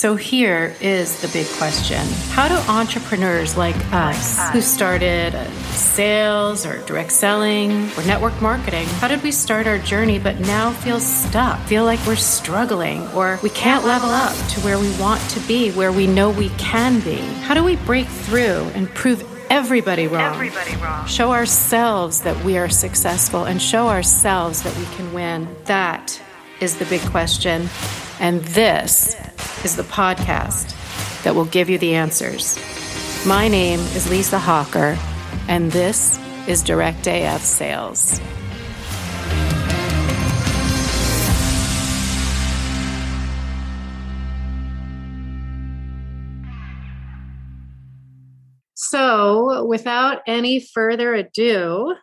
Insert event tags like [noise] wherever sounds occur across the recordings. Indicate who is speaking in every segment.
Speaker 1: So here is the big question How do entrepreneurs like us, who started uh, sales or direct selling or network marketing, how did we start our journey but now feel stuck, feel like we're struggling, or we can't level up to where we want to be, where we know we can be? How do we break through and prove everybody wrong.
Speaker 2: Everybody wrong.
Speaker 1: Show ourselves that we are successful and show ourselves that we can win. That is the big question. And this is the podcast that will give you the answers. My name is Lisa Hawker, and this is Direct AF Sales. So, without any further ado,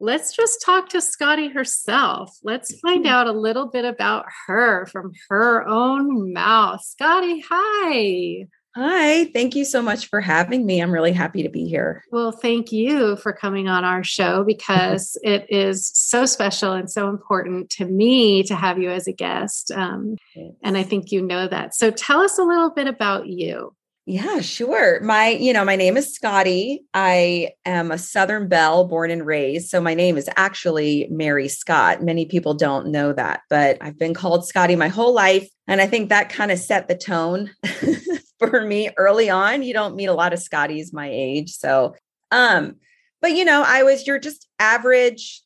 Speaker 1: let's just talk to Scotty herself. Let's find
Speaker 2: Hmm.
Speaker 1: out a little bit about her from her own mouth. Scotty, hi.
Speaker 2: Hi, thank you so much for having me. I'm really happy to be here.
Speaker 1: Well, thank you for coming on our show because [laughs] it is so special and so important to me to have you as a guest. Um, and I think you know that. So tell us a little bit about you.
Speaker 2: Yeah, sure. My, you know, my name is Scotty. I am a Southern Belle born and raised. So my name is actually Mary Scott. Many people don't know that, but I've been called Scotty my whole life. And I think that kind of set the tone [laughs] for me early on. You don't meet a lot of Scotties my age. So, um, but you know, I was your just average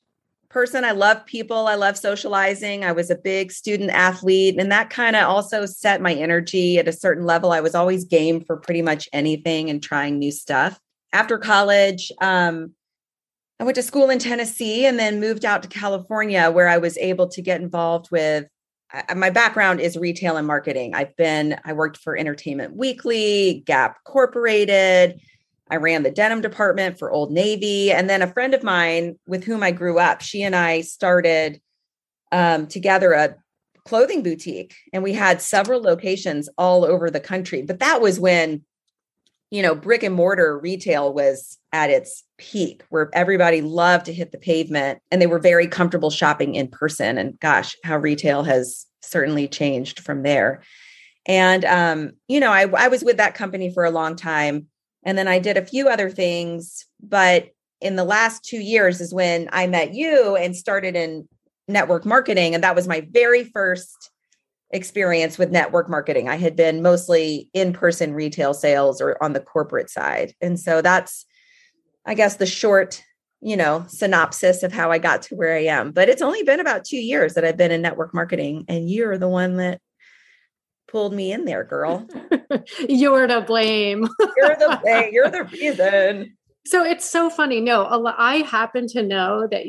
Speaker 2: person. I love people. I love socializing. I was a big student athlete, and that kind of also set my energy at a certain level. I was always game for pretty much anything and trying new stuff. After college, um, I went to school in Tennessee and then moved out to California, where I was able to get involved with. My background is retail and marketing. I've been, I worked for Entertainment Weekly, Gap Incorporated. I ran the denim department for Old Navy. And then a friend of mine with whom I grew up, she and I started um, together a clothing boutique. And we had several locations all over the country. But that was when, you know, brick and mortar retail was at its peak, where everybody loved to hit the pavement and they were very comfortable shopping in person. And gosh, how retail has certainly changed from there. And, um, you know, I, I was with that company for a long time. And then I did a few other things. But in the last two years is when I met you and started in network marketing. And that was my very first experience with network marketing. I had been mostly in person retail sales or on the corporate side. And so that's, I guess, the short, you know, synopsis of how I got to where I am. But it's only been about two years that I've been in network marketing. And you're the one that pulled me in there, girl. [laughs]
Speaker 1: You're to blame.
Speaker 2: you're the [laughs] blame. you're the reason.
Speaker 1: So it's so funny. No, I happen to know that